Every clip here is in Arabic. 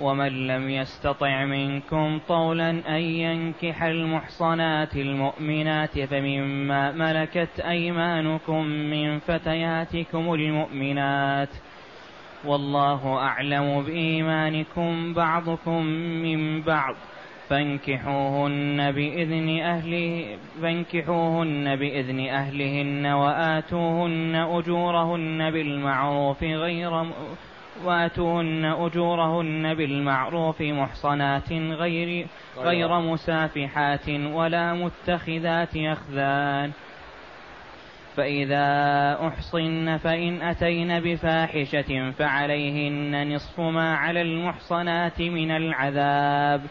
ومن لم يستطع منكم طولا أن ينكح المحصنات المؤمنات فمما ملكت أيمانكم من فتياتكم المؤمنات والله أعلم بإيمانكم بعضكم من بعض فانكحوهن بإذن أهله فانكحوهن بإذن أهلهن وآتوهن أجورهن بالمعروف غير واتوهن أجورهن بالمعروف محصنات غير غير مسافحات ولا متخذات أخذان. فإذا أحصن فإن أتين بفاحشة فعليهن نصف ما على المحصنات من العذاب.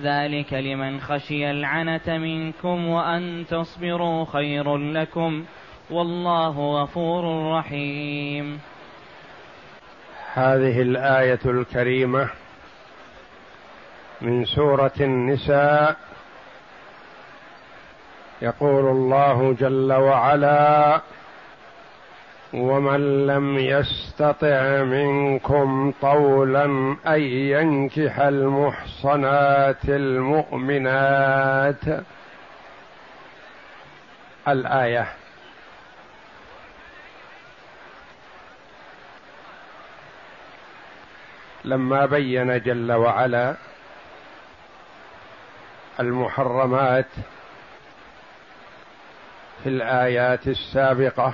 ذلك لمن خشي العنة منكم وأن تصبروا خير لكم. والله غفور رحيم. هذه الآية الكريمة من سورة النساء. يقول الله جل وعلا ومن لم يستطع منكم طولا أن ينكح المحصنات المؤمنات. الآية لما بين جل وعلا المحرمات في الآيات السابقة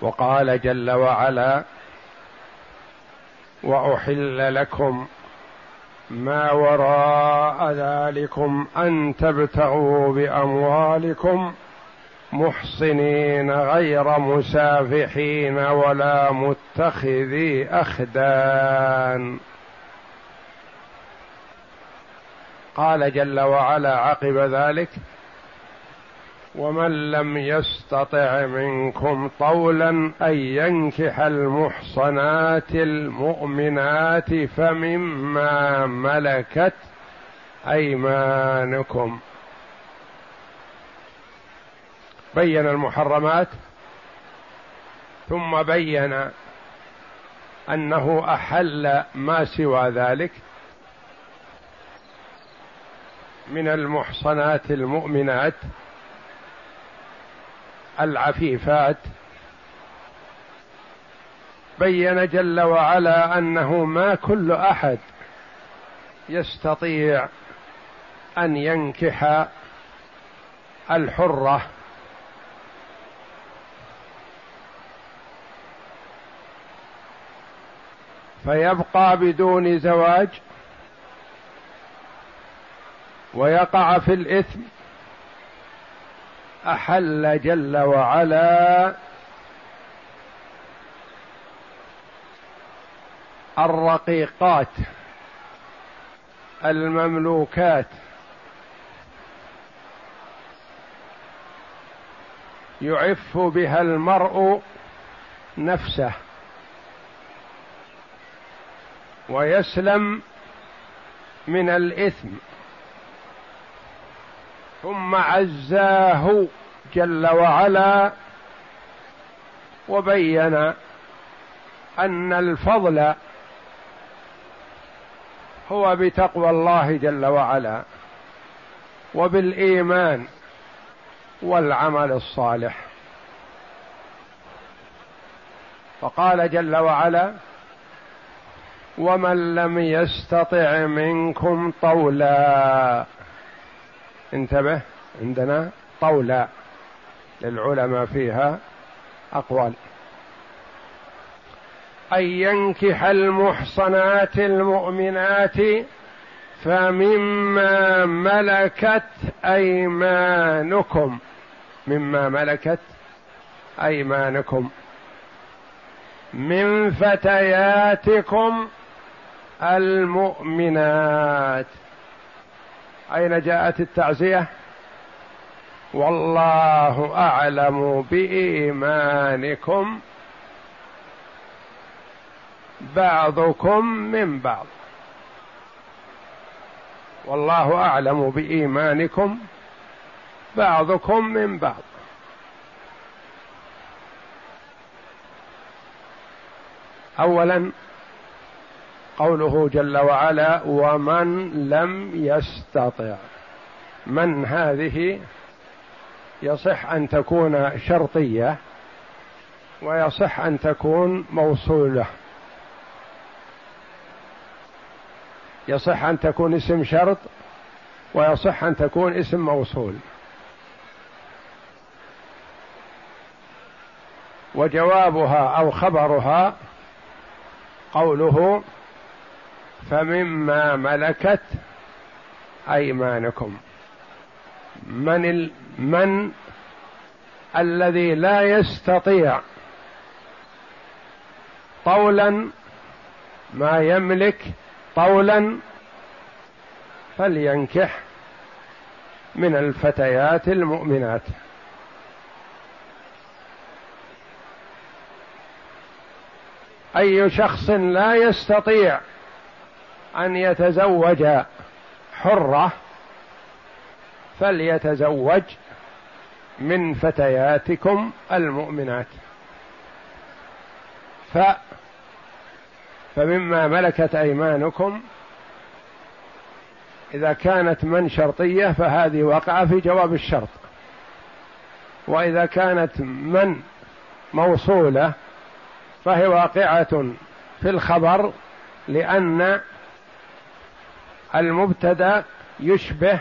وقال جل وعلا وأحل لكم ما وراء ذلكم أن تبتغوا بأموالكم محصنين غير مسافحين ولا متخذي أخدان. قال جل وعلا عقب ذلك ومن لم يستطع منكم طولا أن ينكح المحصنات المؤمنات فمما ملكت أيمانكم. بين المحرمات ثم بين أنه أحل ما سوى ذلك من المحصنات المؤمنات العفيفات. بين جل وعلا أنه ما كل أحد يستطيع أن ينكح الحرة. فيبقى بدون زواج ويقع في الإثم. أحل جل وعلا الرقيقات المملوكات. يعف بها المرء نفسه. ويسلم من الإثم. ثم عزاه جل وعلا وبين أن الفضل هو بتقوى الله جل وعلا وبالإيمان والعمل الصالح. فقال جل وعلا ومن لم يستطع منكم طولا. انتبه عندنا طولا للعلماء فيها أقوال. أن ينكح المحصنات المؤمنات فمما ملكت أيمانكم. مما ملكت أيمانكم. من فتياتكم المؤمنات. أين جاءت التعزية؟ والله أعلم بإيمانكم. بعضكم من بعض. والله أعلم بإيمانكم. بعضكم من بعض. اولا قوله جل وعلا ومن لم يستطع. من هذه؟ يصح أن تكون شرطية ويصح أن تكون موصولة. يصح أن تكون اسم شرط ويصح أن تكون اسم موصول. وجوابها أو خبرها قوله فمما ملكت أيمانكم. من ال من الذي لا يستطيع طولا ما يملك طولا فلينكح من الفتيات المؤمنات. أي شخص لا يستطيع أن يتزوج حرة فليتزوج من فتياتكم المؤمنات. ف فمما ملكت أيمانكم إذا كانت من شرطية فهذه وقع في جواب الشرط. وإذا كانت من موصولة فهي واقعة في الخبر لأن المبتدأ يشبه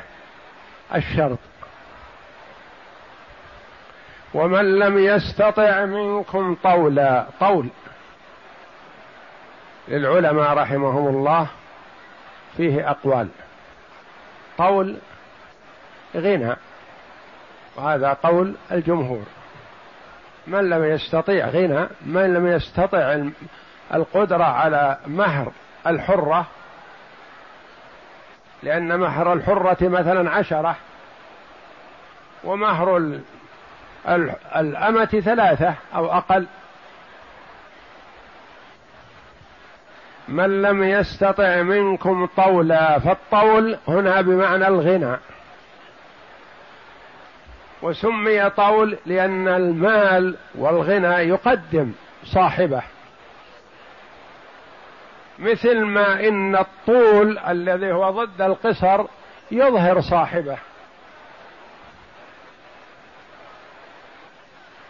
الشرط. ومن لم يستطع منكم طولا طول. للعلماء رحمهم الله فيه أقوال. قول غنى وهذا قول الجمهور. من لم يستطيع غنى من لم يستطع القدرة على مهر الحرة لأن مهر الحرة مثلا عشرة ومهر الأمة ثلاثة أو أقل. من لم يستطع منكم طولا فالطول هنا بمعنى الغنى. وسمي طول لأن المال والغنى يقدم صاحبه. مثل ما إن الطول الذي هو ضد القصر يظهر صاحبه.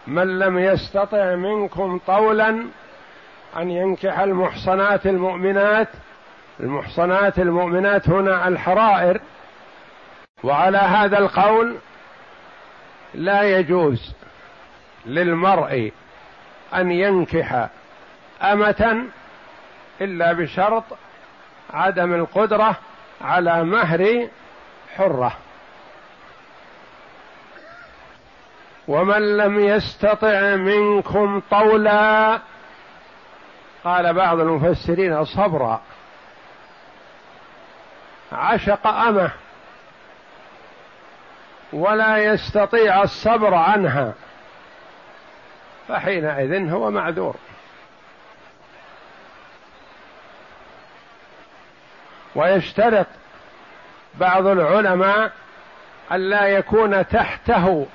من لم يستطع منكم طولا أن ينكح المحصنات المؤمنات المحصنات المؤمنات هنا الحرائر. وعلى هذا القول لا يجوز للمرء أن ينكح أمة إلا بشرط عدم القدرة على مهر حرة. ومن لم يستطع منكم طولا قال بعض المفسرين صبرا. عشق أمه ولا يستطيع الصبر عنها فحينئذ هو معذور. ويشترط بعض العلماء أن لا يكون تحته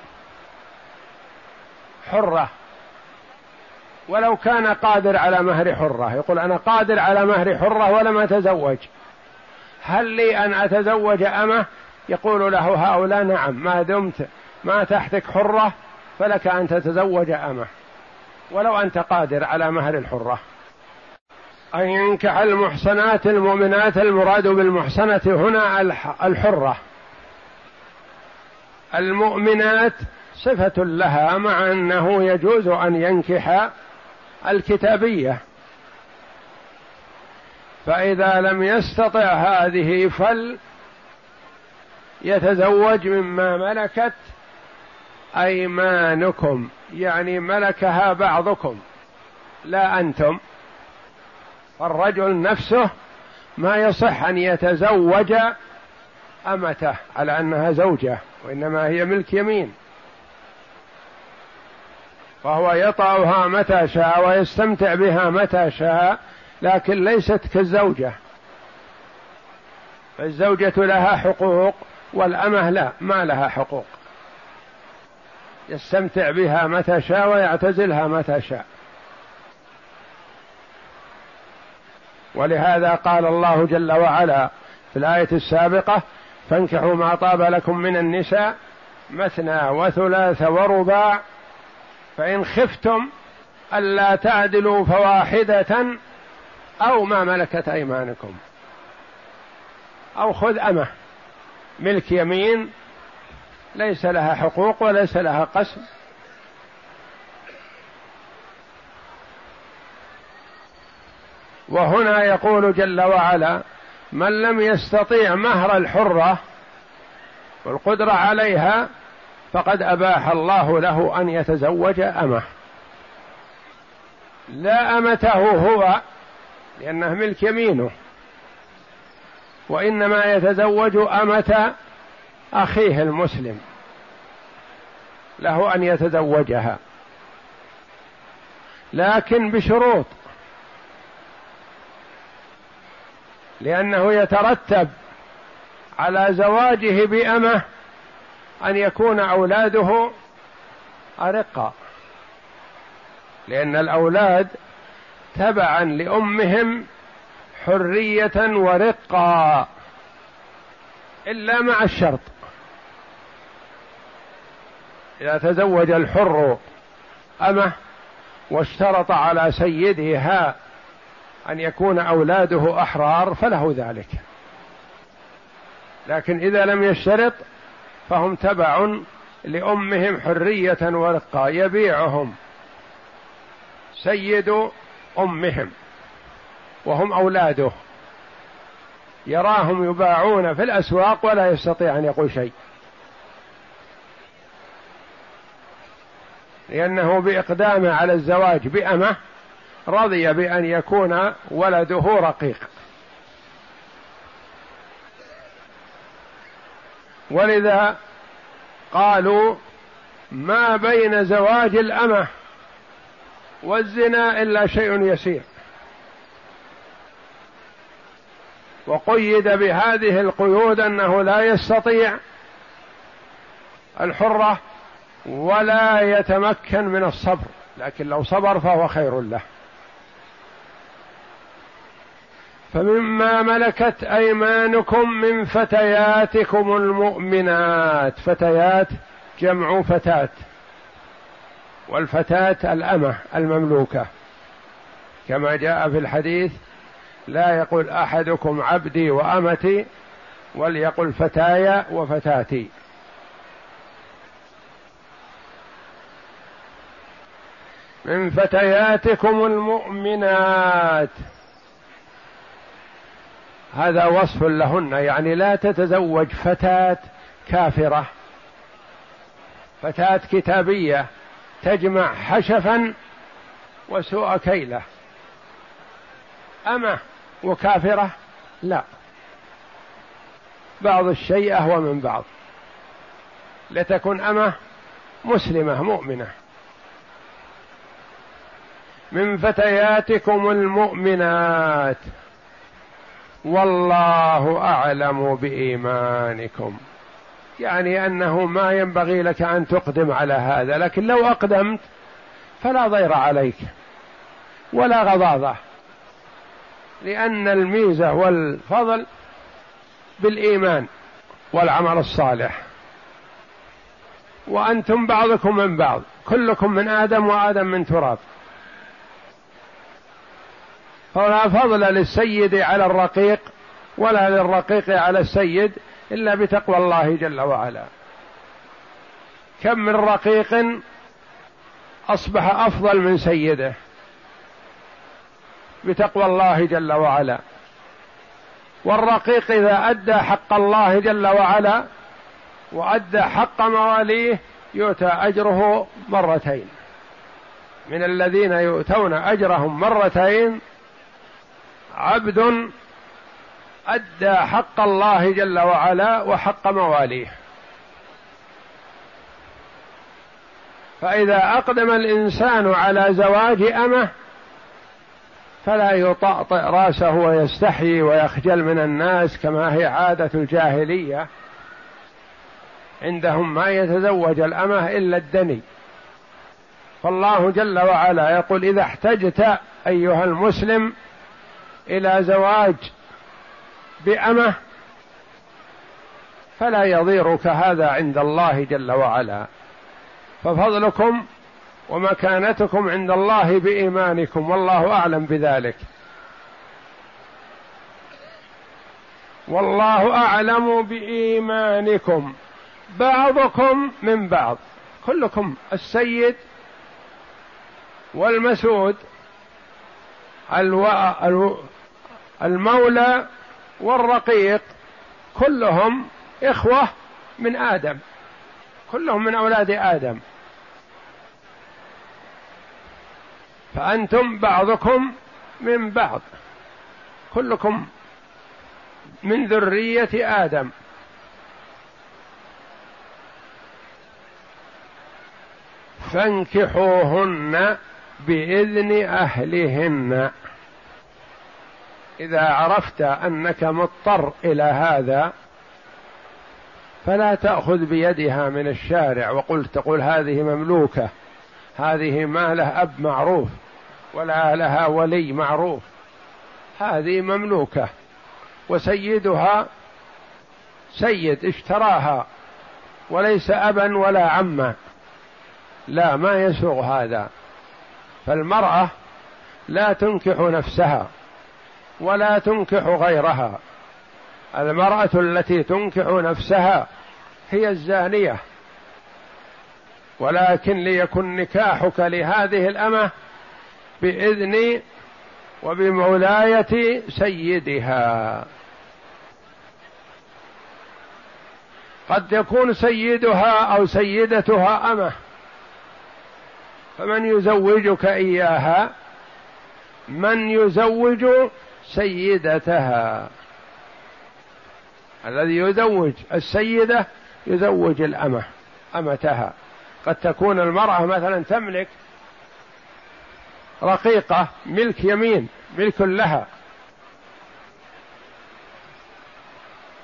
حرة. ولو كان قادر على مهر حرة. يقول أنا قادر على مهر حرة ولم أتزوج. هل لي أن أتزوج أمه يقول له هؤلاء نعم. ما دمت ما تحتك حرة فلك أن تتزوج أمه ولو أنت قادر على مهر الحرة. أن ينكح المحصنات المؤمنات المراد بالمحصنة هنا الحرة. المؤمنات صفة لها مع أنه يجوز أن ينكح الكتابية. فإذا لم يستطع هذه فل يتزوج مما ملكت أيمانكم يعني ملكها بعضكم لا أنتم. الرجل نفسه ما يصح أن يتزوج أمته على أنها زوجة وإنما هي ملك يمين. فهو يطأها متى شاء ويستمتع بها متى شاء لكن ليست كالزوجة. فالزوجة لها حقوق والأمة لا ما لها حقوق. يستمتع بها متى شاء ويعتزلها متى شاء. ولهذا قال الله جل وعلا في الآية السابقة فانكحوا ما طاب لكم من النساء مثنى وثلاث ورباع فإن خفتم ألا تعدلوا فواحدة أو ما ملكت أيمانكم. أو خذ أمة ملك يمين ليس لها حقوق وليس لها قسم. وهنا يقول جل وعلا من لم يستطيع مهر الحرة والقدرة عليها فقد أباح الله له أن يتزوج أمه. لا أمته هو لأنه ملك يمينه وإنما يتزوج أمة أخيه المسلم له أن يتزوجها لكن بشروط. لأنه يترتب على زواجه بأمة أن يكون أولاده أرقا لأن الأولاد تبعا لأمهم حرية ورقا إلا مع الشرط. إذا تزوج الحر أمه واشترط على سيدها أن يكون أولاده أحرار فله ذلك. لكن إذا لم يشترط فهم تبع لأمهم حرية ورقة يبيعهم. سيد أمهم. وهم أولاده. يراهم يباعون في الأسواق ولا يستطيع أن يقول شيء. لأنه بإقدامه على الزواج بأمة رضي بأن يكون ولده رقيق. ولذا قالوا ما بين زواج الأمة والزنا إلا شيء يسير. وقيد بهذه القيود أنه لا يستطيع الحرة ولا يتمكن من الصبر لكن لو صبر فهو خير له. فمما ملكت أيمانكم من فتياتكم المؤمنات. فتيات جمع فتاة والفتاة الأمة المملوكة. كما جاء في الحديث لا يقول أحدكم عبدي وأمتي وليقل فتاي وفتاتي. من فتياتكم المؤمنات. هذا وصف لهن يعني لا تتزوج فتاة كافرة. فتاة كتابية تجمع حشفا وسوء كيلة. أمة وكافرة؟ لا. بعض الشيء أهوى من بعض. لتكن أمة مسلمة مؤمنة. من فتياتكم المؤمنات. والله أعلم بإيمانكم. يعني أنه ما ينبغي لك أن تقدم على هذا لكن لو أقدمت فلا ضير عليك ولا غضاضة لأن الميزه والفضل بالإيمان والعمل الصالح. وأنتم بعضكم من بعض كلكم من آدم وآدم من تراب. فلا فضل للسيد على الرقيق ولا للرقيق على السيد إلا بتقوى الله جل وعلا. كم من رقيق أصبح أفضل من سيده بتقوى الله جل وعلا. والرقيق إذا أدى حق الله جل وعلا وأدى حق مواليه يؤتى أجره مرتين. من الذين يؤتون أجرهم مرتين عبد أدى حق الله جل وعلا وحق مواليه. فإذا أقدم الإنسان على زواج أمه فلا يطأطئ رأسه ويستحيي ويخجل من الناس كما هي عادة الجاهلية. عندهم ما يتزوج الأمة إلا الدني. فالله جل وعلا يقول إذا احتجت أيها المسلم إلى زواج بأمة فلا يضيرك هذا عند الله جل وعلا. ففضلكم ومكانتكم عند الله بإيمانكم والله أعلم بذلك. والله أعلم بإيمانكم. بعضكم من بعض. كلكم السيد والمسود المولى والرقيق كلهم إخوة من آدم كلهم من أولاد آدم. فأنتم بعضكم من بعض كلكم من ذرية آدم. فانكحوهن بإذن أهلهن. إذا عرفت أنك مضطر إلى هذا فلا تأخذ بيدها من الشارع وقلت تقول هذه مملوكة هذه ما له أب معروف ولا لها ولي معروف. هذه مملوكة وسيدها سيد اشتراها وليس أبا ولا عما. لا ما يسوغ هذا. فالمرأة لا تنكح نفسها. ولا تنكح غيرها. المرأة التي تنكح نفسها هي الزانية. ولكن ليكن نكاحك لهذه الأمة بإذن وبمولاية سيدها. قد يكون سيدها أو سيدتها أمة. فمن يزوجك إياها؟ من يزوج سيدتها. الذي يزوج السيدة يزوج الأمة أمتها. قد تكون المرأة مثلا تملك رقيقة ملك يمين ملك لها.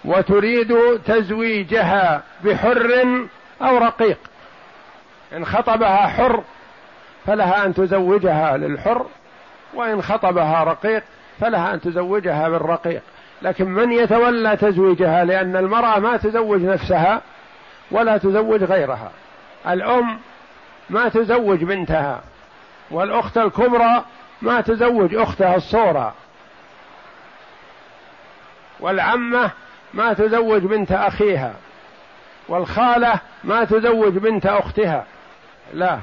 وتريد تزويجها بحر أو رقيق. إن خطبها حر فلها أن تزوجها للحر. وإن خطبها رقيق فلها أن تزوجها بالرقيق. لكن من يتولى تزويجها؟ لأن المرأة ما تزوج نفسها ولا تزوج غيرها. الأم ما تزوج بنتها والأخت الكبرى ما تزوج أختها الصورة والعمة ما تزوج بنت أخيها. والخالة ما تزوج بنت أختها. لا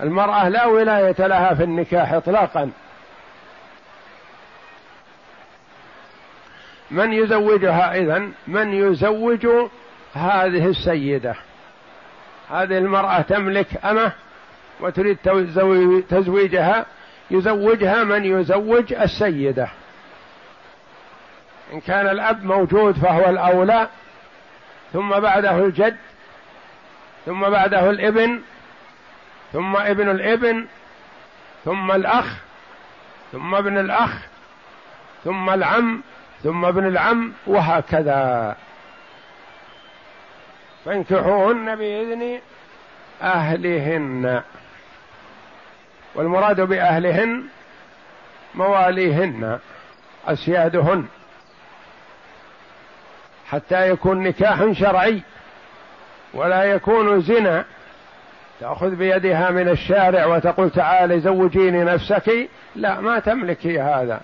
المرأة لا ولاية لها في النكاح إطلاقا. من يزوجها إذن؟ من يزوج هذه السيدة؟ هذه المرأة تملك أمة وتريد تزويجها يزوجها من يزوج السيدة. إن كان الأب موجود فهو الأولى ثم بعده الجد ثم بعده الإبن ثم ابن الإبن ثم الأخ ثم ابن الأخ ثم العم ثم ابن العم وهكذا. فانكحوهن بإذن أهلهن. والمراد بأهلهن مواليهن أسيادهن. حتى يكون نكاح شرعي ولا يكون زنا. تأخذ بيدها من الشارع وتقول تعالي زوجيني نفسك. لا ما تملكي هذا.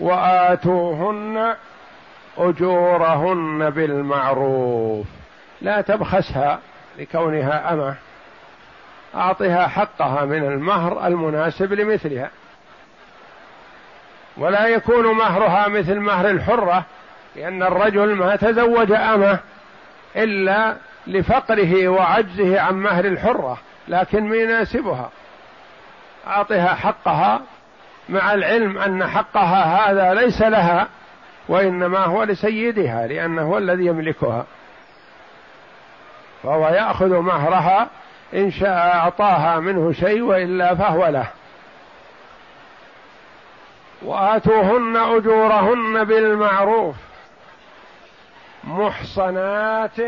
وآتوهن أجورهن بالمعروف. لا تبخسها لكونها أمة. أعطها حقها من المهر المناسب لمثلها. ولا يكون مهرها مثل مهر الحرة لأن الرجل ما تزوج أمة إلا لفقره وعجزه عن مهر الحرة لكن ما يناسبها. أعطها حقها مع العلم أن حقها هذا ليس لها وإنما هو لسيدها لأنه هو الذي يملكها. فهو يأخذ مهرها إن شاء أعطاها منه شيء وإلا فهو له. وآتوهن أجورهن بالمعروف محصنات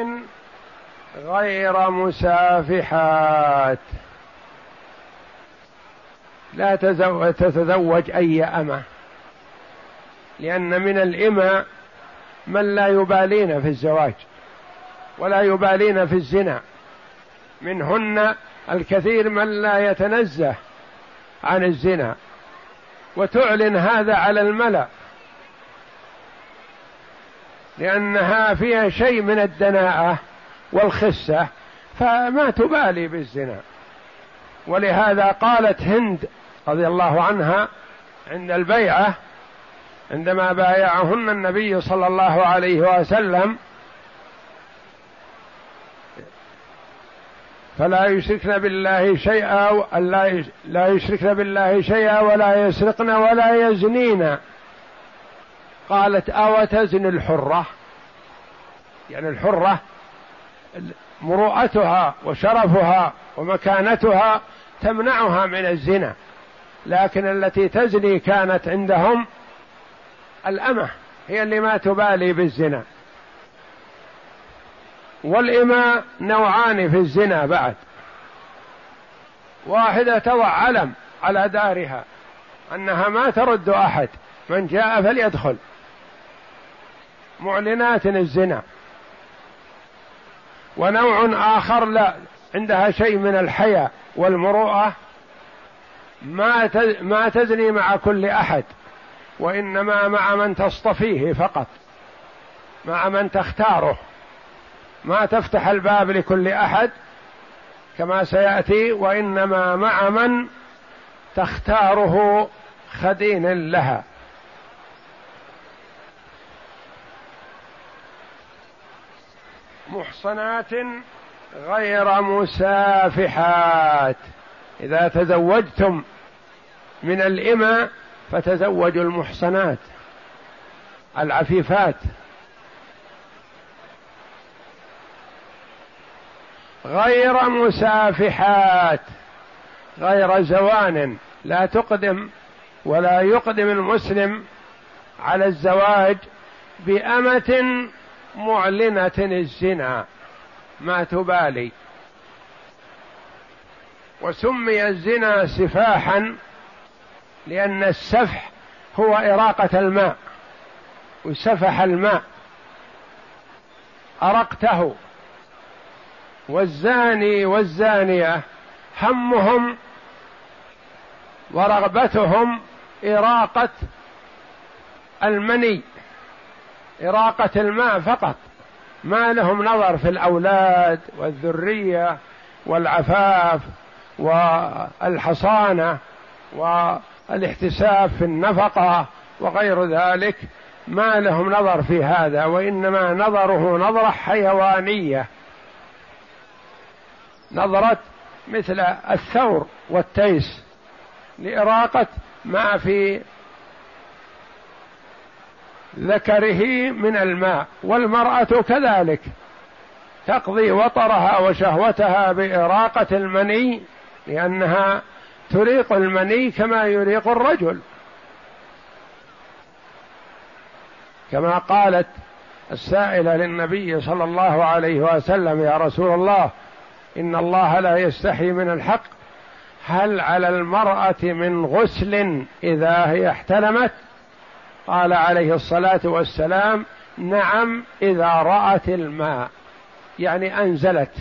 غير مسافحات. لا تتزوج أي أمة. لأن من الإمة من لا يبالين في الزواج ولا يبالين في الزنا. منهن الكثير من لا يتنزه عن الزنا. وتعلن هذا على الملأ. لأنها فيها شيء من الدناءة والخسة فما تبالي بالزنا. ولهذا قالت هند رضي الله عنها عند البيعة عندما بايعهن النبي صلى الله عليه وسلم. فلا يشركن بالله شيئا لا يشركن بالله شيئا ولا يسرقن ولا يزنين. قالت أو تزن الحرة؟ يعني الحرة مروءتها وشرفها ومكانتها تمنعها من الزنا. لكن التي تزني كانت عندهم الأمة هي اللي ما تبالي بالزنا. والإماء نوعان في الزنا بعد. واحدة تضع علم على دارها أنها ما ترد أحد من جاء فليدخل. معلنات الزنا ونوع آخر لا عندها شيء من الحياء والمروءة. ما ما تزني مع كل أحد وإنما مع من تصطفيه فقط مع من تختاره. ما تفتح الباب لكل أحد كما سيأتي وإنما مع من تختاره خدين لها. محصنات غير مسافحات. إذا تزوجتم من الإمة فتزوجوا المحصنات العفيفات. غير مسافحات غير زوان لا تقدم ولا يقدم المسلم على الزواج بأمة معلنة الزنا. ما تبالي. وسمي الزنا سفاحا لأن السفح هو إراقة الماء وسفح الماء أرقته. والزاني والزانية همهم ورغبتهم إراقة المني إراقة الماء فقط. ما لهم نظر في الأولاد والذرية والعفاف والحصانة والاحتساب في النفقة وغير ذلك ما لهم نظر في هذا وإنما نظره نظرة حيوانية. نظرت مثل الثور والتيس لإراقة ما في ذكره من الماء والمرأة كذلك تقضي وطرها وشهوتها بإراقة المني لأنها تريق المني كما يريق الرجل. كما قالت السائلة للنبي صلى الله عليه وسلم يا رسول الله إن الله لا يستحي من الحق. هل على المرأة من غسل إذا هي احتلمت؟ قال عليه الصلاة والسلام نعم إذا رأت الماء. يعني أنزلت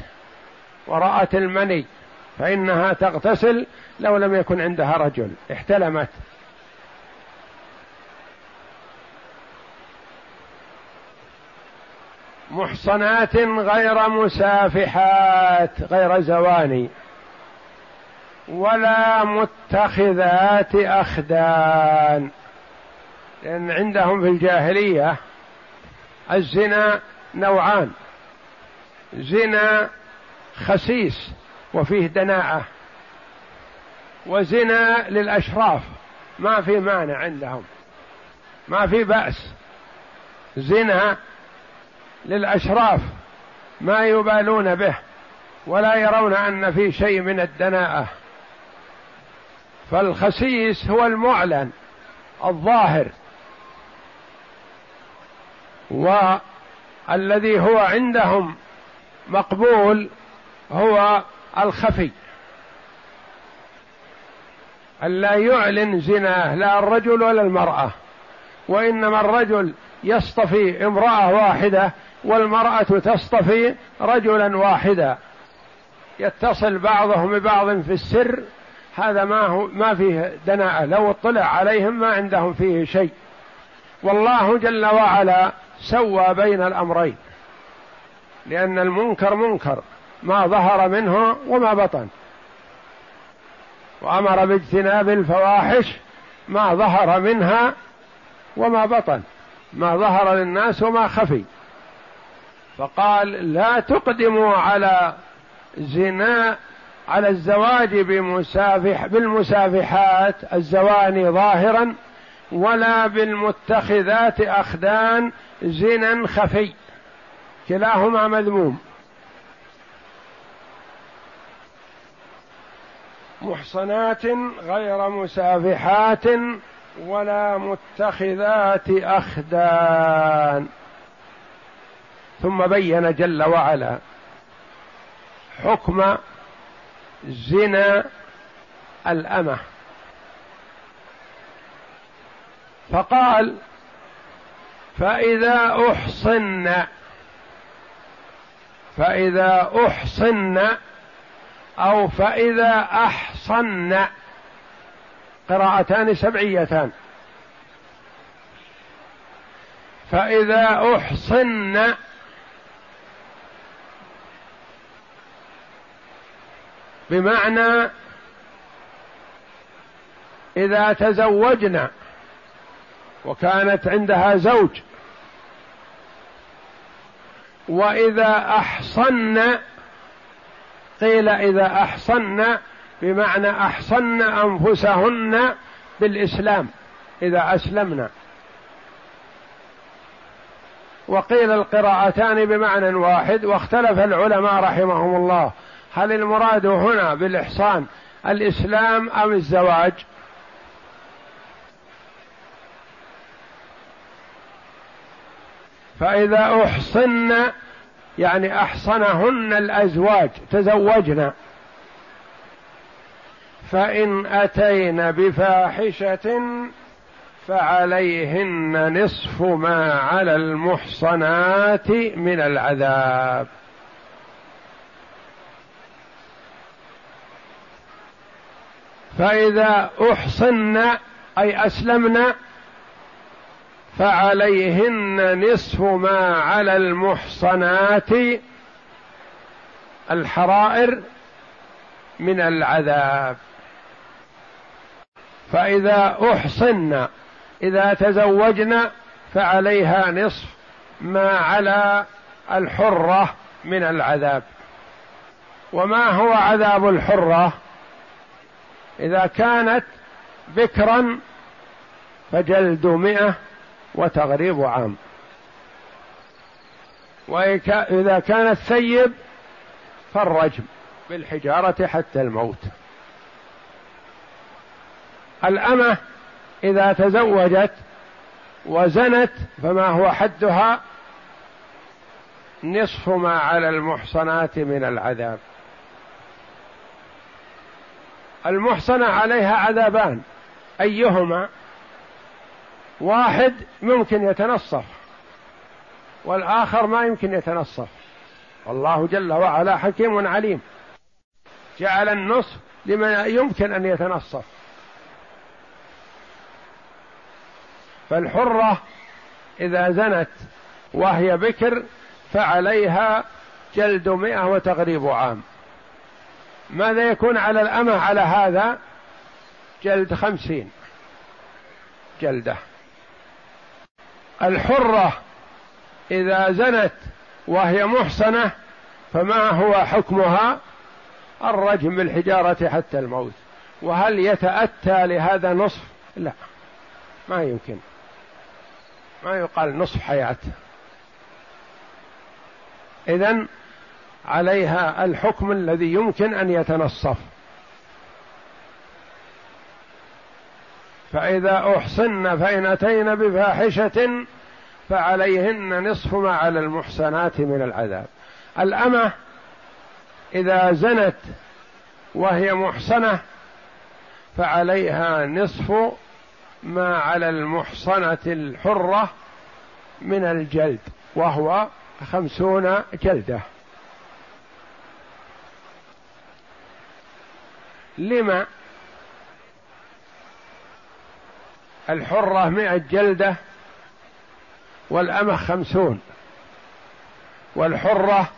ورأت المني. فإنها تغتسل لو لم يكن عندها رجل احتلمت. محصنات غير مسافحات غير زواني. ولا متخذات أخدان. لأن عندهم في الجاهلية الزنا نوعان. زنا خسيس. وفيه دناءة وزنا للأشراف. ما في مانع عندهم. ما في بأس. زنا للأشراف ما يبالون به ولا يرون أن في شيء من الدناءة فالخسيس هو المعلن الظاهر. والذي هو عندهم مقبول هو الخفي. ألا يعلن زناه لا الرجل ولا المرأة وإنما الرجل يصطفي امرأة واحدة والمرأة تصطفي رجلا واحدا. يتصل بعضهم ببعض في السر هذا ما هو ما فيه دناءة. لو اطلع عليهم ما عندهم فيه شيء. والله جل وعلا سوى بين الأمرين لأن المنكر منكر. ما ظهر منه وما بطن. وأمر باجتناب الفواحش ما ظهر منها وما بطن. ما ظهر للناس وما خفي. فقال لا تقدموا على زنا على الزواج بمسافح بالمسافحات الزواني ظاهرا ولا بالمتخذات أخدان زنا خفي. كلاهما مذموم. محصنات غير مسافحات ولا متخذات أخدان. ثم بين جل وعلا حكم زنا الأمة. فقال فإذا أحصن فإذا أحصن أو فإذا أحصن. قراءتان سبعيتان. فإذا أحصن. بمعنى إذا تزوجنا وكانت عندها زوج. وإذا أحصن قيل إذا أحصن بمعنى أحصن أنفسهن بالإسلام إذا أسلمنا وقيل القراءتان بمعنى واحد واختلف العلماء رحمهم الله. هل المراد هنا بالإحصان الإسلام أم الزواج؟ فإذا أحصن يعني أحصنهن الأزواج تزوجنا. فإن أتين بفاحشة فعليهن نصف ما على المحصنات من العذاب. فإذا أحصن أي أسلمن فعليهن نصف ما على المحصنات الحرائر من العذاب. فإذا أحصن إذا تزوجن فعليها نصف ما على الحرة من العذاب. وما هو عذاب الحرة؟ إذا كانت بكرا فجلد مئة وتغريب عام. وإذا كانت ثيب فالرجم بالحجارة حتى الموت. الأمة إذا تزوجت وزنت فما هو حدها؟ نصف ما على المحصنات من العذاب. المحصنة عليها عذابان أيهما؟ واحد ممكن يتنصف والآخر ما يمكن يتنصف والله جل وعلا حكيم عليم. جعل النصف لمن يمكن أن يتنصف فالحرة إذا زنت وهي بكر فعليها جلد مئة وتغريب عام. ماذا يكون على الأمة على هذا؟ جلد خمسين جلدة. الحرة إذا زنت وهي محصنة فما هو حكمها؟ الرجم بالحجارة حتى الموت. وهل يتأتى لهذا نصف؟ لا ما يمكن. ما يقال نصف حياة. إذن عليها الحكم الذي يمكن أن يتنصف. فإذا أحصن فإن أتين بفاحشة فعليهن نصف ما على المحسنات من العذاب. الأمة إذا زنت وهي محصنة فعليها نصف ما على المحصنة الحرة من الجلد وهو خمسون جلدة. لما الحرة مئة جلدة والأمة خمسون. والحرة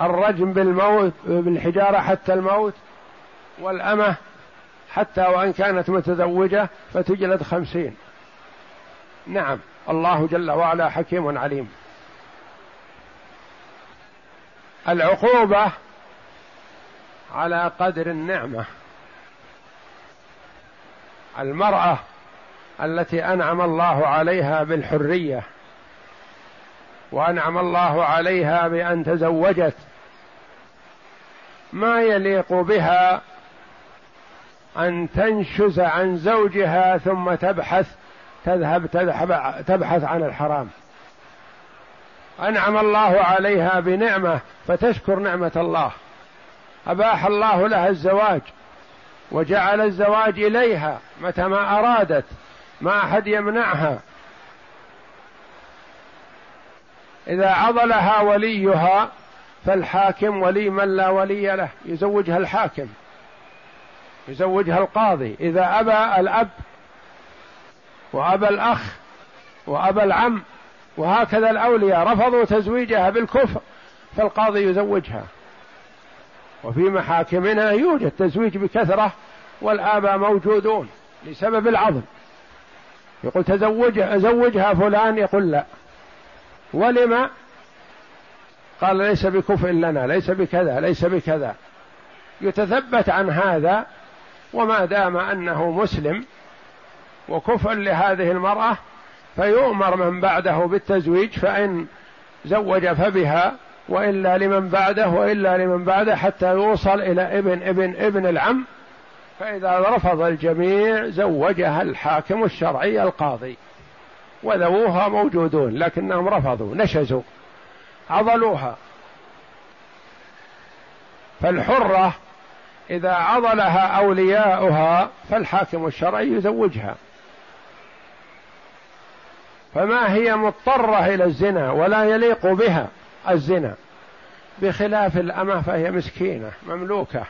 الرجم بالموت بالحجارة حتى الموت والأمة حتى وإن كانت متزوجة فتجلد خمسين. نعم الله جل وعلا حكيم عليم. العقوبة على قدر النعمة. المرأة التي أنعم الله عليها بالحرية وأنعم الله عليها بأن تزوجت. ما يليق بها أن تنشز عن زوجها ثم تبحث تذهب تذهب تبحث عن الحرام. أنعم الله عليها بنعمة فتشكر نعمة الله. أباح الله لها الزواج وجعل الزواج إليها متى ما أرادت. ما أحد يمنعها. إذا عضلها وليها فالحاكم ولي من لا ولي له. يزوجها الحاكم. يزوجها القاضي. إذا أبى الأب وأبى الأخ وأبى العم وهكذا الأولياء رفضوا تزويجها بالكفر فالقاضي يزوجها. وفي محاكمنا يوجد تزويج بكثرة والآباء موجودون لسبب العظم. يقول تزوج أزوجها فلان يقول لا. ولما؟ قال ليس بكفء لنا ليس بكذا ليس بكذا. يتثبت عن هذا وما دام أنه مسلم وكفء لهذه المرأة فيؤمر من بعده بالتزويج فإن زوج فبها وإلا لمن بعده وإلا لمن بعده حتى يوصل إلى ابن ابن ابن العم فإذا رفض الجميع زوجها الحاكم الشرعي القاضي. وذووها موجودون لكنهم رفضوا نشزوا عضلوها. فالحرة إذا عضلها أولياؤها فالحاكم الشرعي يزوجها. فما هي مضطرة إلى الزنا ولا يليق بها الزنا؟ بخلاف الأمة فهي مسكينة مملوكة.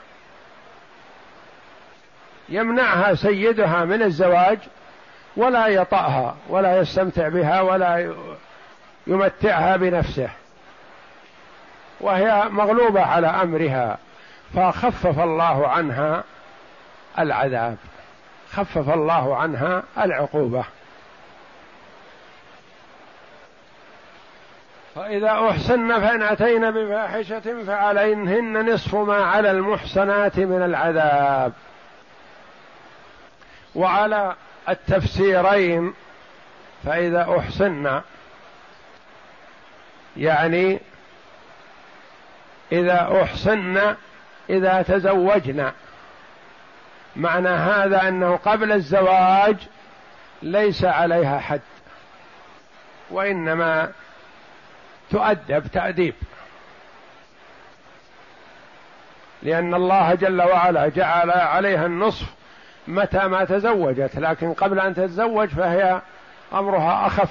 يمنعها سيدها من الزواج ولا يطأها ولا يستمتع بها ولا يمتعها بنفسه. وهي مغلوبة على أمرها فخفف الله عنها العذاب. خفف الله عنها العقوبة. فإذا أحسن فإن أتين بفاحشة فعليهن نصف ما على المحصنات من العذاب. وعلى التفسيرين فإذا أحصن يعني إذا أحصن إذا تزوجنا معنى هذا أنه قبل الزواج ليس عليها حد وإنما تؤدب تأديب لأن الله جل وعلا جعل عليها النصف متى ما تزوجت لكن قبل أن تتزوج فهي أمرها أخف.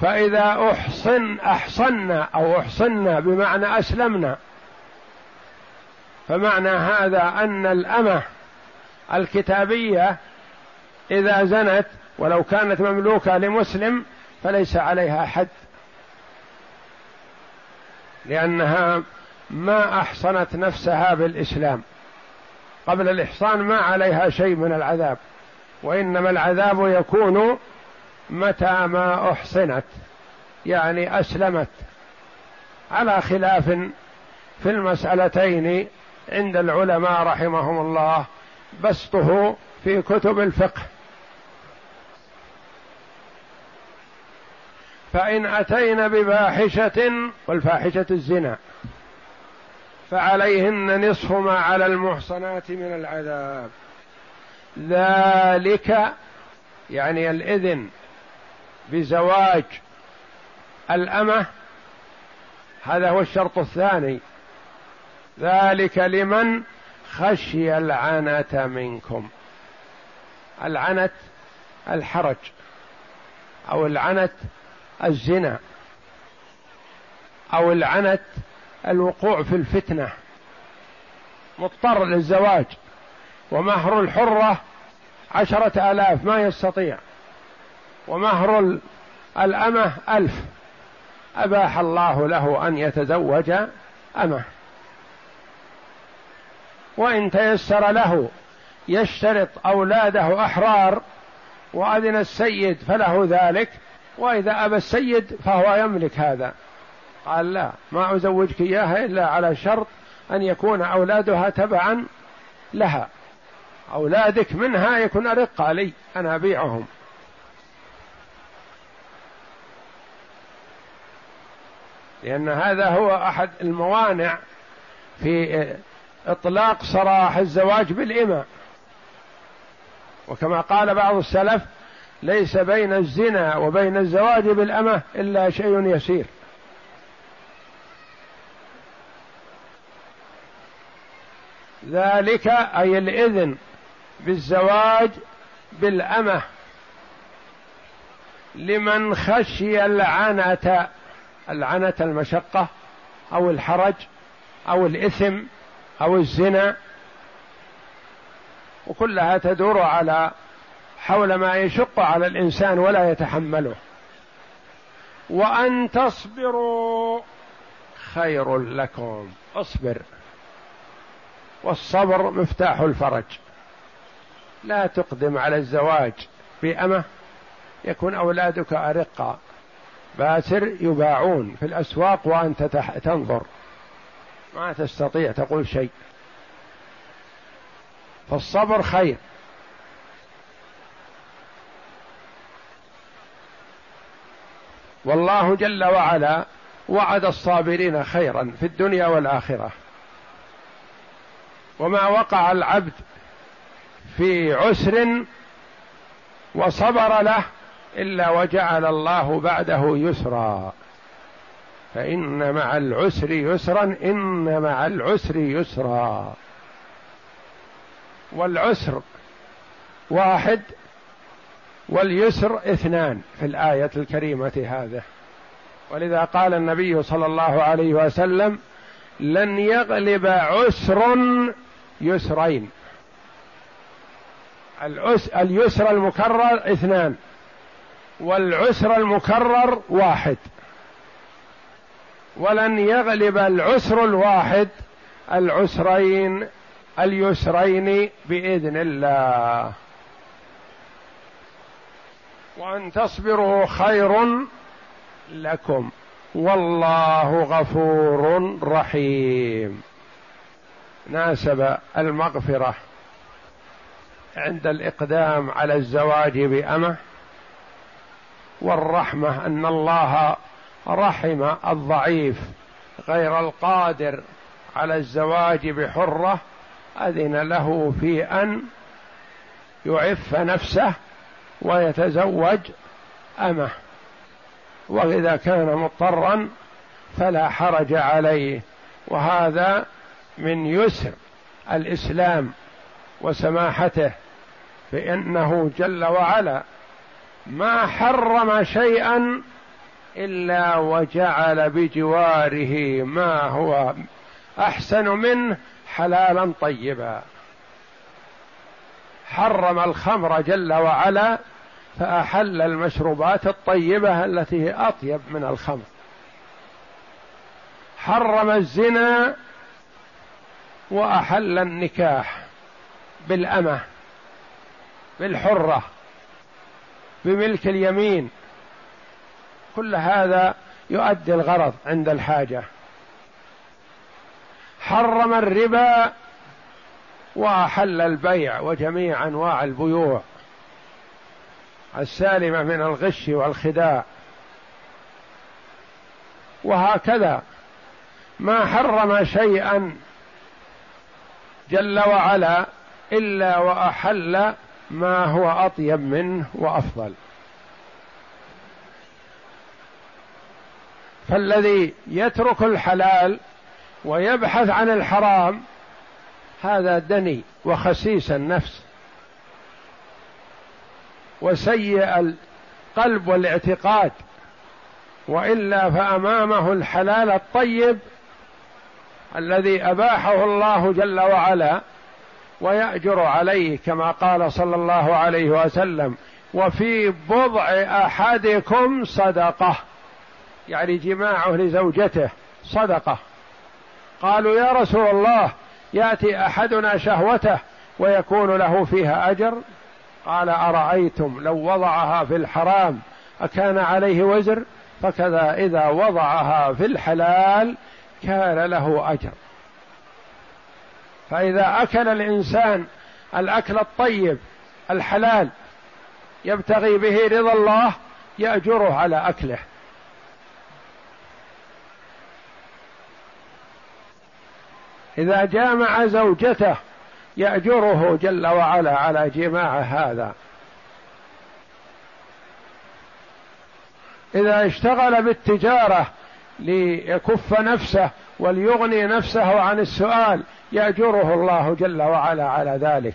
فإذا احصن احصنا أو احصنا بمعنى اسلمنا فمعنى هذا أن الأمة الكتابية إذا زنت ولو كانت مملوكة لمسلم فليس عليها حد. لأنها ما أحصنت نفسها بالإسلام. قبل الإحصان ما عليها شيء من العذاب. وإنما العذاب يكون متى ما أحصنت. يعني أسلمت. على خلاف في المسألتين عند العلماء رحمهم الله بسطه في كتب الفقه. فإن أتين بفاحشة والفاحشة الزنا. فعليهن نصف ما على المحصنات من العذاب. ذلك يعني الإذن بزواج الأمة هذا هو الشرط الثاني. ذلك لمن خشي العنة منكم. العنت الحرج أو العنت الزنا أو العنت الوقوع في الفتنة مضطر للزواج ومهر الحرة عشرة آلاف ما يستطيع ومهر الأمة ألف. أباح الله له أن يتزوج أمة. وإن تيسر له يشترط أولاده أحرار وأذن السيد فله ذلك وإذا أبى السيد فهو يملك هذا. قال لا ما أزوجك إياها إلا على شرط أن يكون أولادها تبعا لها. أولادك منها يكون أرقى لي أنا أبيعهم. لأن هذا هو أحد الموانع في إطلاق صراح الزواج بالإماء. وكما قال بعض السلف ليس بين الزنا وبين الزواج بالأمة إلا شيء يسير. ذلك أي الإذن بالزواج بالأمة لمن خشي العنة العنة المشقة أو الحرج أو الإثم أو الزنا. وكلها تدور على حول ما يشق على الإنسان ولا يتحمله. وأن تصبروا خير لكم. اصبر. والصبر مفتاح الفرج. لا تقدم على الزواج بأمة يكون أولادك أرقا باسر يباعون في الأسواق وأنت تنظر. ما تستطيع تقول شيء. فالصبر خير. والله جل وعلا وعد الصابرين خيرا في الدنيا والآخرة. وما وقع العبد في عسر وصبر له إلا وجعل الله بعده يسرا. فإن مع العسر يسرا إن مع العسر يسرا. والعسر واحد واليسر اثنان في الآية الكريمة هذه. ولذا قال النبي صلى الله عليه وسلم لن يغلب عسر يسرين. اليسر المكرر اثنان والعسر المكرر واحد. ولن يغلب العسر الواحد العسرين اليسرين بإذن الله. وأن تصبروا خير لكم. والله غفور رحيم. ناسب المغفرة عند الإقدام على الزواج بأمة والرحمة أن الله رحم الضعيف غير القادر على الزواج بحرة أذن له في أن يعف نفسه ويتزوج أمه. وإذا كان مضطرا فلا حرج عليه. وهذا من يسر الإسلام وسماحته فإنه جل وعلا ما حرم شيئا إلا وجعل بجواره ما هو أحسن منه حلالا طيبا. حرم الخمر جل وعلا فأحل المشروبات الطيبة التي هي أطيب من الخمر. حرم الزنا وأحل النكاح بالأمة بالحرة بملك اليمين. كل هذا يؤدي الغرض عند الحاجة. حرم الربا وأحل البيع وجميع أنواع البيوع. السالمة من الغش والخداع. وهكذا. ما حرم شيئا جل وعلا إلا وأحل ما هو أطيب منه وأفضل. فالذي يترك الحلال ويبحث عن الحرام هذا دني وخسيس النفس وسيء القلب والاعتقاد وإلا فأمامه الحلال الطيب الذي أباحه الله جل وعلا ويأجر عليه كما قال صلى الله عليه وسلم وفي بضع أحدكم صدقة. يعني جماعة لزوجته صدقة. قالوا يا رسول الله يأتي أحدنا شهوته ويكون له فيها أجر؟ قال أرأيتم لو وضعها في الحرام أكان عليه وزر فكذا إذا وضعها في الحلال كان له أجر. فإذا أكل الإنسان الأكل الطيب الحلال يبتغي به رضا الله يأجره على أكله. إذا جامع زوجته يأجره جل وعلا على جماع هذا. إذا اشتغل بالتجارة ليكف نفسه وليغني نفسه عن السؤال يأجره الله جل وعلا على ذلك.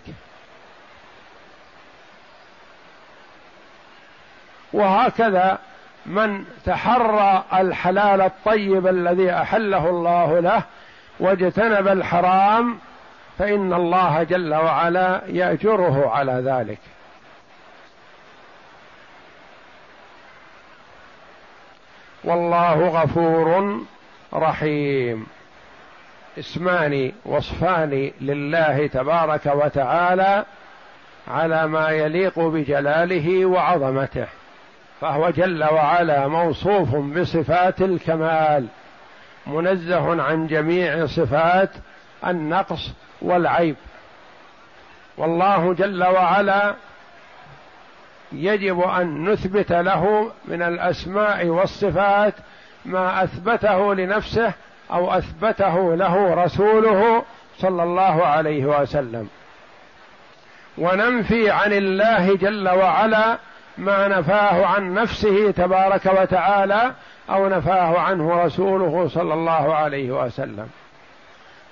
وهكذا من تحرى الحلال الطيب الذي أحله الله له واجتنب الحرام فإن الله جل وعلا يأجره على ذلك. والله غفور رحيم. اسمان وصفان لله تبارك وتعالى على ما يليق بجلاله وعظمته فهو جل وعلا موصوف بصفات الكمال منزه عن جميع صفات النقص والعيب. والله جل وعلا يجب أن نثبت له من الأسماء والصفات ما أثبته لنفسه أو أثبته له رسوله صلى الله عليه وسلم. وننفي عن الله جل وعلا ما نفاه عن نفسه تبارك وتعالى أو نفاه عنه رسوله صلى الله عليه وسلم.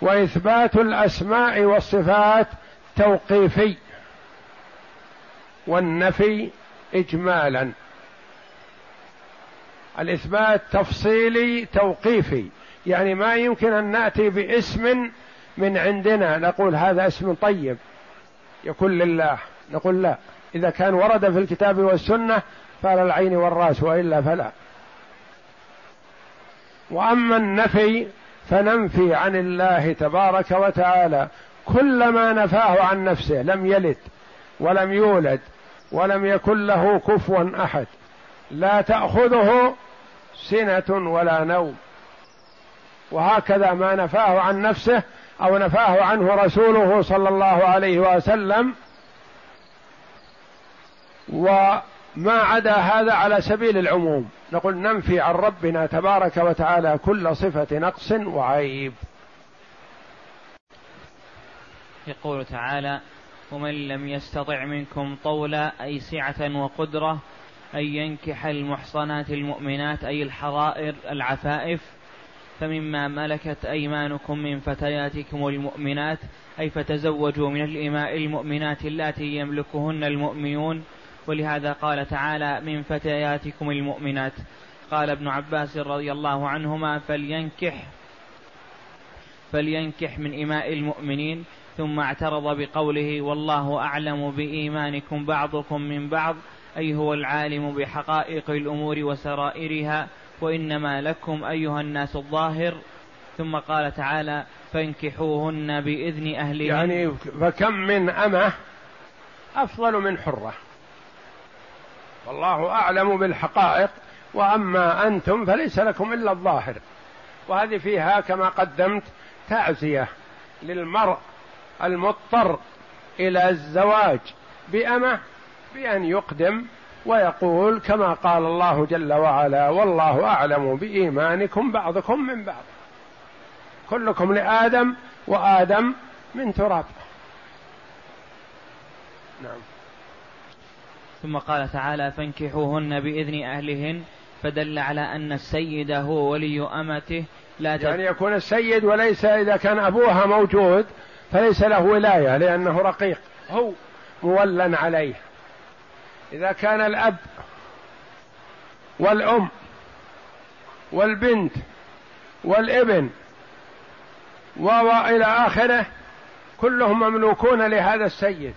وإثبات الأسماء والصفات توقيفي. والنفي اجمالا. الإثبات تفصيلي توقيفي يعني ما يمكن أن نأتي باسم من عندنا نقول هذا اسم طيب يكون لله نقول لا. إذا كان ورد في الكتاب والسنة فعلى العين والرأس وإلا فلا. وأما النفي فننفي عن الله تبارك وتعالى كل ما نفاه عن نفسه لم يلد ولم يولد ولم يكن له كفوا أحد. لا تأخذه سنة ولا نوم. وهكذا ما نفاه عن نفسه أو نفاه عنه رسوله صلى الله عليه وسلم. وما عدا هذا على سبيل العموم. نقول ننفي عن ربنا تبارك وتعالى كل صفة نقص وعيب. يقول تعالى ومن لم يستطع منكم طولا أي سعة وقدرة أن ينكح المحصنات المؤمنات أي الحرائر العفائف فمما ملكت أيمانكم من فتياتكم المؤمنات أي فتزوجوا من الإماء المؤمنات اللاتي يملكهن المؤمنون. ولهذا قال تعالى من فتياتكم المؤمنات. قال ابن عباس رضي الله عنهما فلينكح فلينكح من إماء المؤمنين. ثم اعترض بقوله والله أعلم بإيمانكم بعضكم من بعض أي هو العالم بحقائق الأمور وسرائرها وإنما لكم أيها الناس الظاهر. ثم قال تعالى فانكحوهن بإذن أهلهن. يعني فكم من أمة أفضل من حرة. والله أعلم بالحقائق وأما أنتم فليس لكم إلا الظاهر. وهذه فيها كما قدمت تعزية للمرء المضطر إلى الزواج بأمة بأن يقدم ويقول كما قال الله جل وعلا والله أعلم بإيمانكم بعضكم من بعض. كلكم لآدم وآدم من تراب. نعم. ثم قال تعالى فانكحوهن بإذن أهلهن فدل على أن السيد هو ولي أمته. لا يعني يكون السيد وليس إذا كان أبوها موجود فليس له ولاية لأنه رقيق. هو. مولى عليه. إذا كان الأب والأم والبنت والابن وإلى آخره كلهم مملوكون لهذا السيد.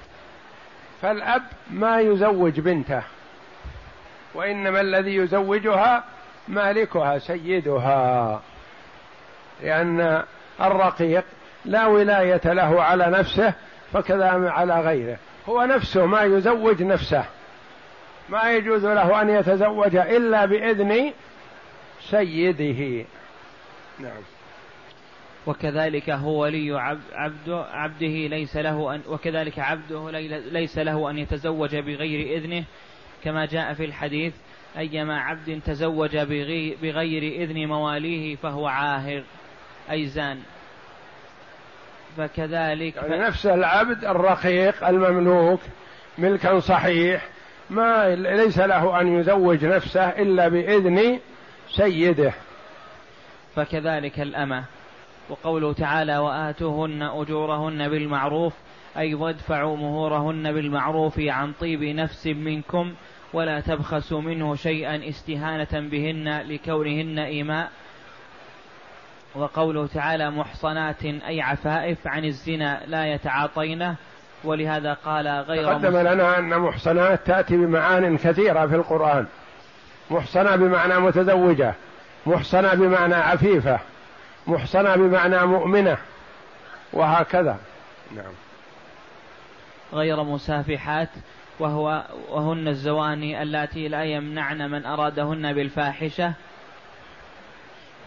فالأب ما يزوج بنته وإنما الذي يزوجها مالكها سيدها لأن الرقيق لا ولاية له على نفسه فكذا على غيره. هو نفسه ما يزوج نفسه. ما يجوز له أن يتزوج إلا بإذن سيده. نعم. وكذلك هو ولي عبد عبده ليس له أن وكذلك عبده ليس له أن يتزوج بغير إذنه كما جاء في الحديث أيما عبد تزوج بغير إذن مواليه فهو عاهر أي زان. فكذلك يعني نفس العبد الرقيق المملوك ملكا صحيح ما ليس له أن يزوج نفسه إلا بإذن سيده. فكذلك الأمة. وقوله تعالى وآتوهن أجورهن بالمعروف أي وادفعوا مهورهن بالمعروف عن طيب نفس منكم ولا تبخسوا منه شيئا استهانة بهن لكونهن إيماء. وقوله تعالى محصنات أي عفائف عن الزنا لا يتعاطينه ولهذا قال غير تقدم لنا أن محصنات تأتي بمعان كثيرة في القرآن. محصنة بمعنى متزوجة محصنة بمعنى عفيفة محصنة بمعنى مؤمنة وهكذا. نعم. غير مسافحات وهو وهن الزواني اللاتي لا يمنعن من أرادهن بالفاحشة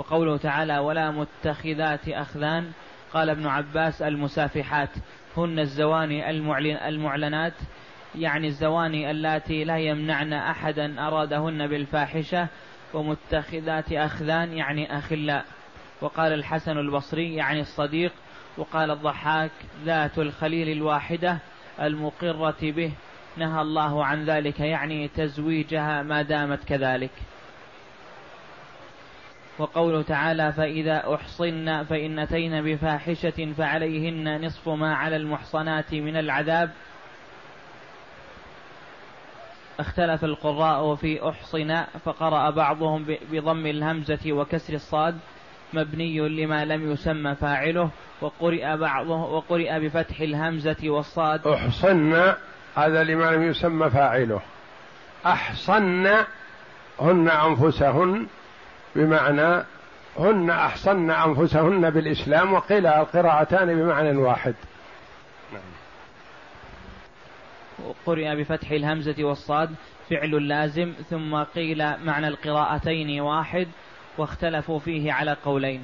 وقوله تعالى ولا متخذات أخذان قال ابن عباس المسافحات. هن الزواني المعلن المعلنات يعني الزواني اللاتي لا يمنعن أحدا أرادهن بالفاحشة ومتخذات أخذان يعني أخلاء. وقال الحسن البصري يعني الصديق وقال الضحاك ذات الخليل الواحدة المقرة به نهى الله عن ذلك يعني تزويجها ما دامت كذلك. وقوله تعالى فإذا أحصن فإن أتين بفاحشة فعليهن نصف ما على المحصنات من العذاب. اختلف القراء في أحصن فقرأ بعضهم بضم الهمزة وكسر الصاد مبني لما لم يسمى فاعله وقرئ بعضه وقرئ بفتح الهمزة والصاد. أحصن هذا لما لم يسمى فاعله. أحصن هن أنفسهن بمعنى هن أحصن أنفسهن بالإسلام وقيل القراءتان بمعنى واحد نعم. قرئ بفتح الهمزة والصاد فعل لازم ثم قيل معنى القراءتين واحد واختلفوا فيه على قولين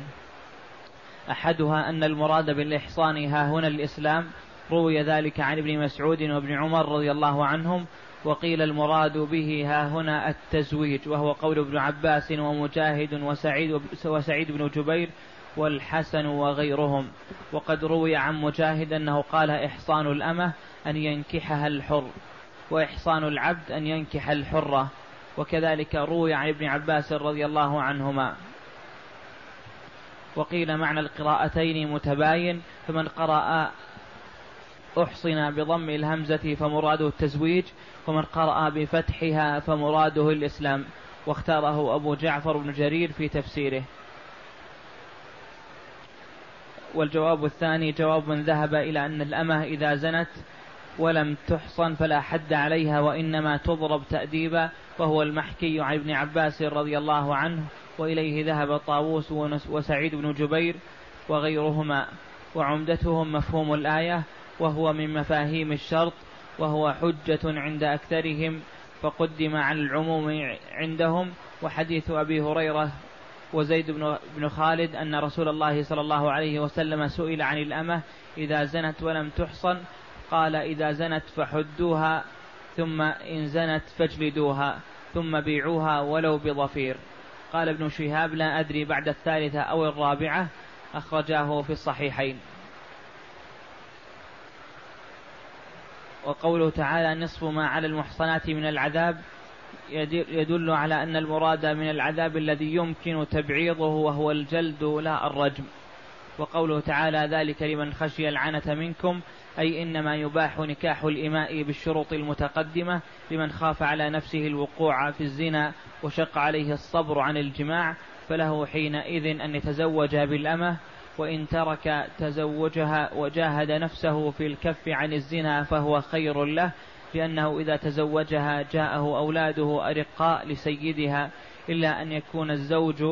أحدها أن المراد بالإحصان ها هنا الإسلام روي ذلك عن ابن مسعود وابن عمر رضي الله عنهم وقيل المراد به ها هنا التزويج وهو قول ابن عباس ومجاهد وسعيد وسعيد بن جبير والحسن وغيرهم. وقد روي عن مجاهد أنه قال إحصان الأمة أن ينكحها الحر وإحصان العبد أن ينكح الحرة. وكذلك روي عن ابن عباس رضي الله عنهما. وقيل معنى القراءتين متباين فمن قرأ أحصن بضم الهمزة فمراده التزويج ومن قرأ بفتحها فمراده الإسلام. واختاره أبو جعفر بن جرير في تفسيره. والجواب الثاني جواب من ذهب إلى أن الأمة إذا زنت ولم تحصن فلا حد عليها وإنما تضرب تأديبا وهو المحكي عن ابن عباس رضي الله عنه. وإليه ذهب طاووس وسعيد بن جبير وغيرهما. وعمدتهم مفهوم الآية وهو من مفاهيم الشرط وهو حجة عند أكثرهم فقدم على العموم عندهم. وحديث أبي هريرة وزيد بن خالد أن رسول الله صلى الله عليه وسلم سئل عن الأمة إذا زنت ولم تحصن؟ قال إذا زنت فحدوها ثم إن زنت فاجلدوها ثم بيعوها ولو بضفير. قال ابن شهاب لا أدري بعد الثالثة أو الرابعة. أخرجاه في الصحيحين. وقوله تعالى نصف ما على المحصنات من العذاب يدل على أن المراد من العذاب الذي يمكن تبعيضه وهو الجلد لا الرجم. وقوله تعالى ذلك لمن خشي العنة منكم أي إنما يباح نكاح الإماء بالشروط المتقدمة لمن خاف على نفسه الوقوع في الزنا وشق عليه الصبر عن الجماع فله حينئذ أن يتزوج بالأمة وإن ترك تزوجها وجاهد نفسه في الكف عن الزنا فهو خير له لأنه إذا تزوجها جاءه أولاده أرقاء لسيدها إلا أن يكون الزوج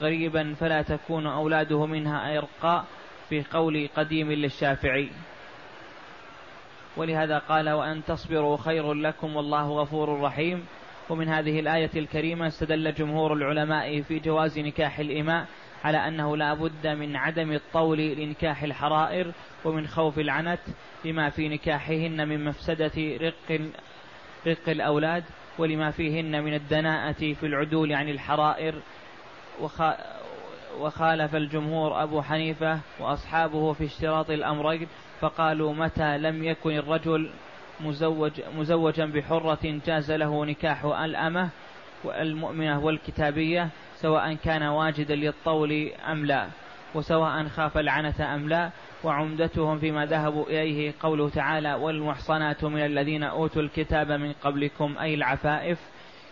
غريبا فلا تكون أولاده منها أرقاء في قول قديم للشافعي. ولهذا قال وأن تصبروا خير لكم والله غفور رحيم ومن هذه الآية الكريمة استدل جمهور العلماء في جواز نكاح الإماء على أنه لا بد من عدم الطول لنكاح الحرائر ومن خوف العنت لما في نكاحهن من مفسدة رق رق الأولاد ولما فيهن من الدناءة في العدول عن الحرائر. وخالف الجمهور أبو حنيفة وأصحابه في اشتراط الأمرين فقالوا متى لم يكن الرجل مزوج مزوجا بحرة جاز له نكاح الأمة والمؤمنة والكتابية سواء كان واجدا للطول أم لا وسواء خاف العنة أم لا وعمدتهم فيما ذهبوا إليه قوله تعالى والمحصنات من الذين أوتوا الكتاب من قبلكم أي العفائف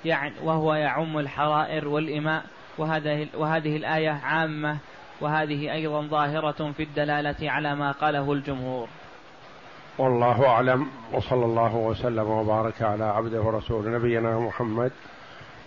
يعني وهو يعم الحرائر والإماء. وهذه, وهذه الآية عامة وهذه أيضا ظاهرة في الدلالة على ما قاله الجمهور. والله أعلم وصلى الله وسلم وبارك على عبده ورسول نبينا محمد